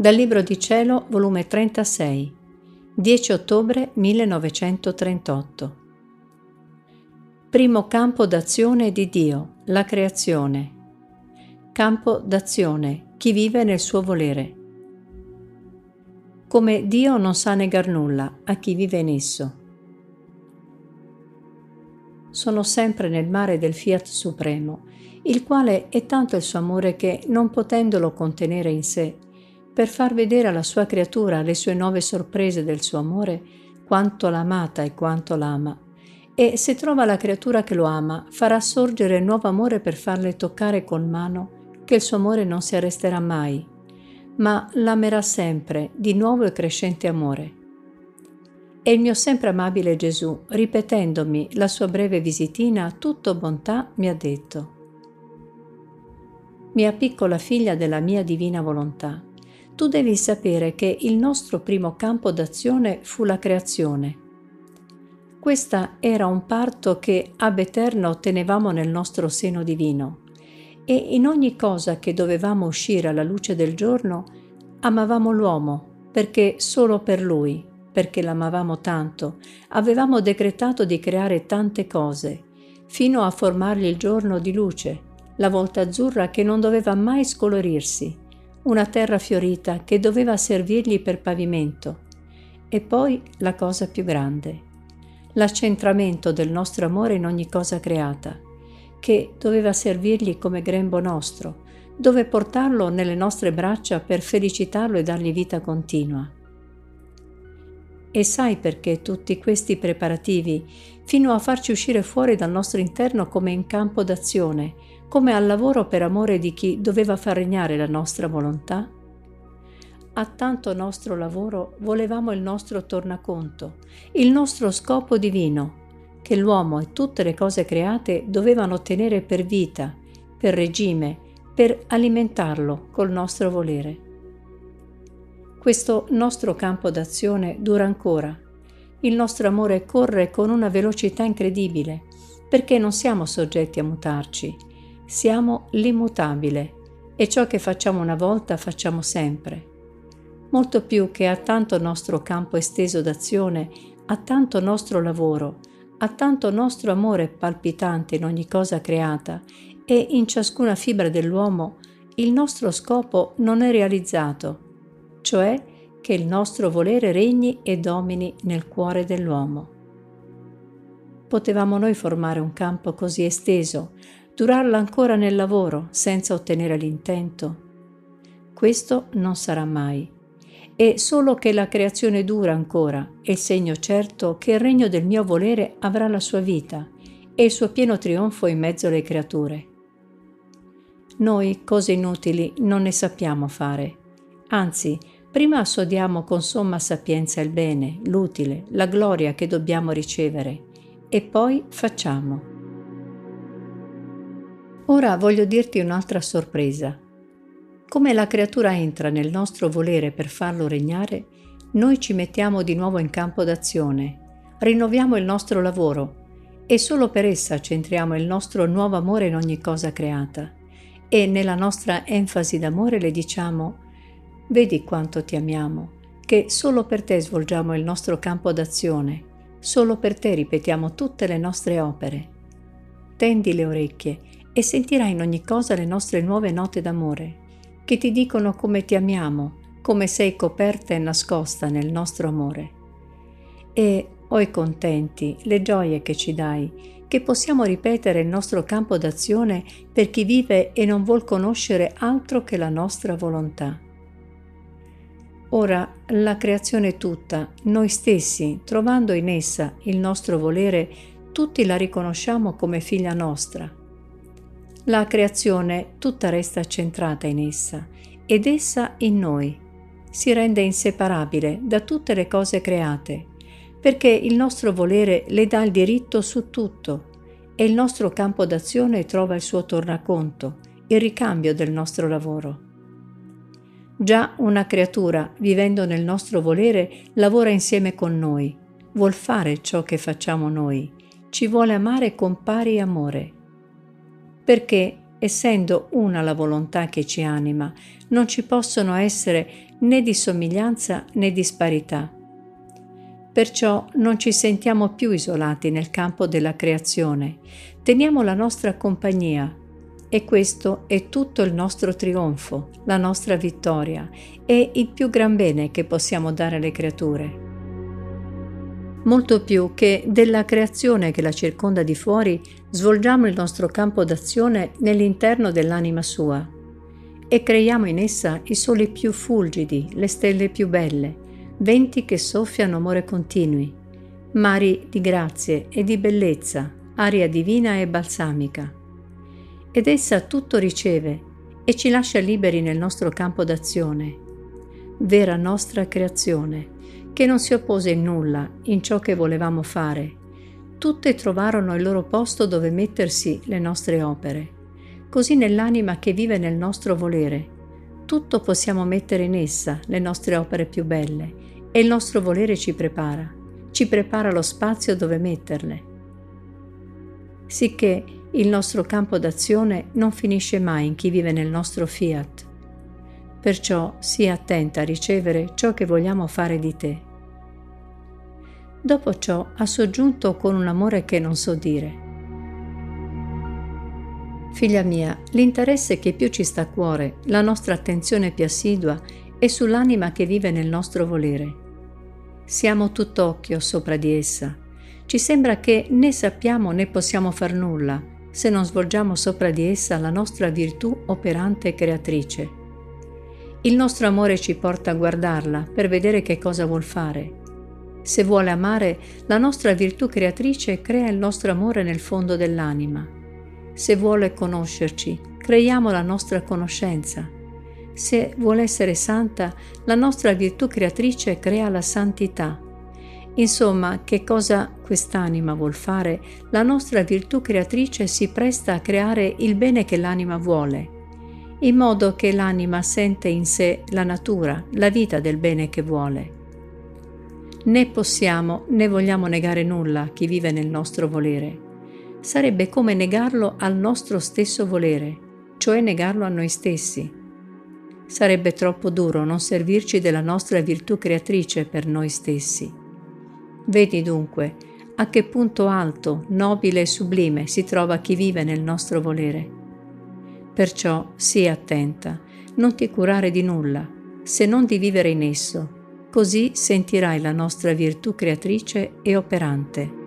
Dal Libro di Cielo, volume 36, 10 ottobre 1938. Primo campo d'azione di Dio, la creazione. Campo d'azione, chi vive nel suo volere. Come Dio non sa negar nulla a chi vive in esso. Sono sempre nel mare del Fiat Supremo, il quale è tanto il suo amore che, non potendolo contenere in sé, per far vedere alla sua creatura le sue nuove sorprese del suo amore, quanto l'ha amata e quanto l'ama. E se trova la creatura che lo ama, farà sorgere nuovo amore per farle toccare con mano che il suo amore non si arresterà mai, ma l'amerà sempre di nuovo e crescente amore. E il mio sempre amabile Gesù, ripetendomi la sua breve visitina, tutto bontà, mi ha detto, Mia piccola figlia della mia divina volontà, tu devi sapere che il nostro primo campo d'azione fu la creazione. Questa era un parto che ab eterno tenevamo nel nostro seno divino e in ogni cosa che dovevamo uscire alla luce del giorno amavamo l'uomo perché solo per lui, perché l'amavamo tanto, avevamo decretato di creare tante cose, fino a formargli il giorno di luce, la volta azzurra che non doveva mai scolorirsi una terra fiorita che doveva servirgli per pavimento. E poi la cosa più grande, l'accentramento del nostro amore in ogni cosa creata, che doveva servirgli come grembo nostro, dove portarlo nelle nostre braccia per felicitarlo e dargli vita continua. E sai perché tutti questi preparativi, fino a farci uscire fuori dal nostro interno come in campo d'azione, come al lavoro per amore di chi doveva far regnare la nostra volontà? A tanto nostro lavoro volevamo il nostro tornaconto, il nostro scopo divino, che l'uomo e tutte le cose create dovevano tenere per vita, per regime, per alimentarlo col nostro volere. Questo nostro campo d'azione dura ancora. Il nostro amore corre con una velocità incredibile, perché non siamo soggetti a mutarci, siamo l'immutabile e ciò che facciamo una volta facciamo sempre. Molto più che a tanto nostro campo esteso d'azione, a tanto nostro lavoro, a tanto nostro amore palpitante in ogni cosa creata e in ciascuna fibra dell'uomo, il nostro scopo non è realizzato, cioè che il nostro volere regni e domini nel cuore dell'uomo. Potevamo noi formare un campo così esteso, durarla ancora nel lavoro senza ottenere l'intento? Questo non sarà mai. E solo che la creazione dura ancora è il segno certo che il regno del mio volere avrà la sua vita e il suo pieno trionfo in mezzo alle creature. Noi cose inutili non ne sappiamo fare, anzi, prima assodiamo con somma sapienza il bene, l'utile, la gloria che dobbiamo ricevere e poi facciamo. Ora voglio dirti un'altra sorpresa. Come la creatura entra nel nostro volere per farlo regnare, noi ci mettiamo di nuovo in campo d'azione, rinnoviamo il nostro lavoro e solo per essa centriamo il nostro nuovo amore in ogni cosa creata. E nella nostra enfasi d'amore le diciamo, vedi quanto ti amiamo, che solo per te svolgiamo il nostro campo d'azione, solo per te ripetiamo tutte le nostre opere. Tendi le orecchie e sentirai in ogni cosa le nostre nuove note d'amore, che ti dicono come ti amiamo, come sei coperta e nascosta nel nostro amore. E, oi contenti, le gioie che ci dai, che possiamo ripetere il nostro campo d'azione per chi vive e non vuol conoscere altro che la nostra volontà. Ora la creazione tutta, noi stessi, trovando in essa il nostro volere, tutti la riconosciamo come figlia nostra, la creazione tutta resta centrata in essa ed essa in noi. Si rende inseparabile da tutte le cose create, perché il nostro volere le dà il diritto su tutto e il nostro campo d'azione trova il suo tornaconto, il ricambio del nostro lavoro. Già una creatura, vivendo nel nostro volere, lavora insieme con noi, vuol fare ciò che facciamo noi, ci vuole amare con pari amore perché essendo una la volontà che ci anima, non ci possono essere né di somiglianza né disparità. Perciò non ci sentiamo più isolati nel campo della creazione, teniamo la nostra compagnia e questo è tutto il nostro trionfo, la nostra vittoria e il più gran bene che possiamo dare alle creature. Molto più che della creazione che la circonda di fuori, svolgiamo il nostro campo d'azione nell'interno dell'anima sua e creiamo in essa i soli più fulgidi, le stelle più belle, venti che soffiano amore continui, mari di grazie e di bellezza, aria divina e balsamica. Ed essa tutto riceve e ci lascia liberi nel nostro campo d'azione, vera nostra creazione, che non si oppose in nulla in ciò che volevamo fare. Tutte trovarono il loro posto dove mettersi le nostre opere. Così nell'anima che vive nel nostro volere, tutto possiamo mettere in essa, le nostre opere più belle, e il nostro volere ci prepara, ci prepara lo spazio dove metterle. Sicché il nostro campo d'azione non finisce mai in chi vive nel nostro fiat. Perciò sii attenta a ricevere ciò che vogliamo fare di te. Dopo ciò ha soggiunto con un amore che non so dire. Figlia mia, l'interesse che più ci sta a cuore, la nostra attenzione più assidua, è sull'anima che vive nel nostro volere. Siamo tutt'occhio sopra di essa. Ci sembra che né sappiamo né possiamo far nulla, se non svolgiamo sopra di essa la nostra virtù operante e creatrice. Il nostro amore ci porta a guardarla per vedere che cosa vuol fare. Se vuole amare, la nostra virtù creatrice crea il nostro amore nel fondo dell'anima. Se vuole conoscerci, creiamo la nostra conoscenza. Se vuole essere santa, la nostra virtù creatrice crea la santità. Insomma, che cosa quest'anima vuol fare? La nostra virtù creatrice si presta a creare il bene che l'anima vuole, in modo che l'anima sente in sé la natura, la vita del bene che vuole. Né possiamo né vogliamo negare nulla a chi vive nel nostro volere. Sarebbe come negarlo al nostro stesso volere, cioè negarlo a noi stessi. Sarebbe troppo duro non servirci della nostra virtù creatrice per noi stessi. Vedi dunque a che punto alto, nobile e sublime si trova chi vive nel nostro volere. Perciò sii attenta, non ti curare di nulla, se non di vivere in esso, così sentirai la nostra virtù creatrice e operante.